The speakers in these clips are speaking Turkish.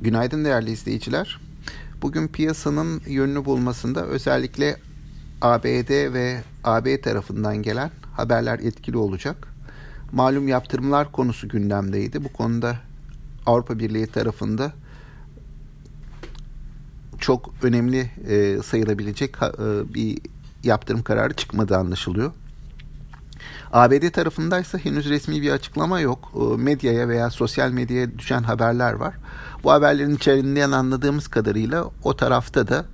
Günaydın değerli izleyiciler. Bugün piyasanın yönünü bulmasında özellikle ABD ve AB tarafından gelen haberler etkili olacak. Malum yaptırımlar konusu gündemdeydi. Bu konuda Avrupa Birliği tarafında çok önemli e, sayılabilecek e, bir yaptırım kararı çıkmadığı anlaşılıyor. ABD tarafındaysa henüz resmi bir açıklama yok. Ee, medyaya veya sosyal medyaya düşen haberler var. Bu haberlerin içeriğinden anladığımız kadarıyla o tarafta da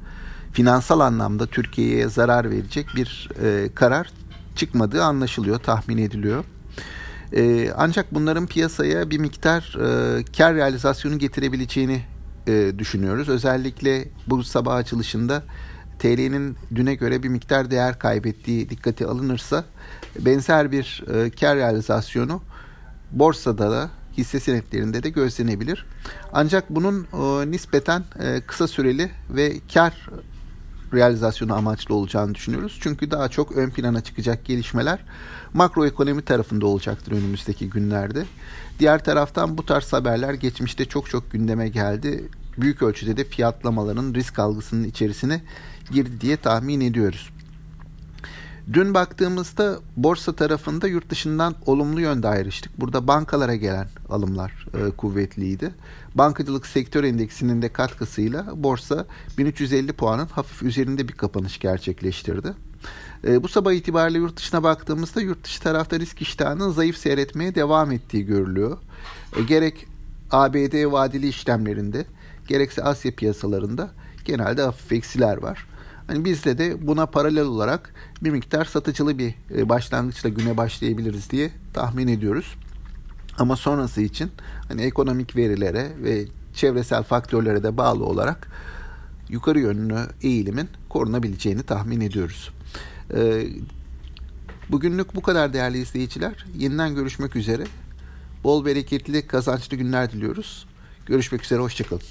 finansal anlamda Türkiye'ye zarar verecek bir e, karar çıkmadığı anlaşılıyor, tahmin ediliyor. E, ancak bunların piyasaya bir miktar e, kar realizasyonu getirebileceğini e, düşünüyoruz. Özellikle bu sabah açılışında TL'nin düne göre bir miktar değer kaybettiği dikkate alınırsa benzer bir e, kar realizasyonu borsada da hisse senetlerinde de gözlenebilir. Ancak bunun e, nispeten e, kısa süreli ve kar realizasyonu amaçlı olacağını düşünüyoruz. Çünkü daha çok ön plana çıkacak gelişmeler makroekonomi tarafında olacaktır önümüzdeki günlerde. Diğer taraftan bu tarz haberler geçmişte çok çok gündeme geldi. Büyük ölçüde de fiyatlamaların risk algısının içerisine girdi diye tahmin ediyoruz. Dün baktığımızda borsa tarafında yurt dışından olumlu yönde ayrıştık. Burada bankalara gelen alımlar e, kuvvetliydi. Bankacılık sektör endeksinin de katkısıyla borsa 1350 puanın hafif üzerinde bir kapanış gerçekleştirdi. E, bu sabah itibariyle yurt dışına baktığımızda yurt dışı tarafta risk iştahının zayıf seyretmeye devam ettiği görülüyor. E, gerek ABD vadeli işlemlerinde gerekse Asya piyasalarında genelde hafif eksiler var. Hani bizde de buna paralel olarak bir miktar satıcılı bir e, başlangıçla güne başlayabiliriz diye tahmin ediyoruz. Ama sonrası için hani ekonomik verilere ve çevresel faktörlere de bağlı olarak yukarı yönlü eğilimin korunabileceğini tahmin ediyoruz. E, bugünlük bu kadar değerli izleyiciler. Yeniden görüşmek üzere. Bol bereketli kazançlı günler diliyoruz. Görüşmek üzere, hoşçakalın.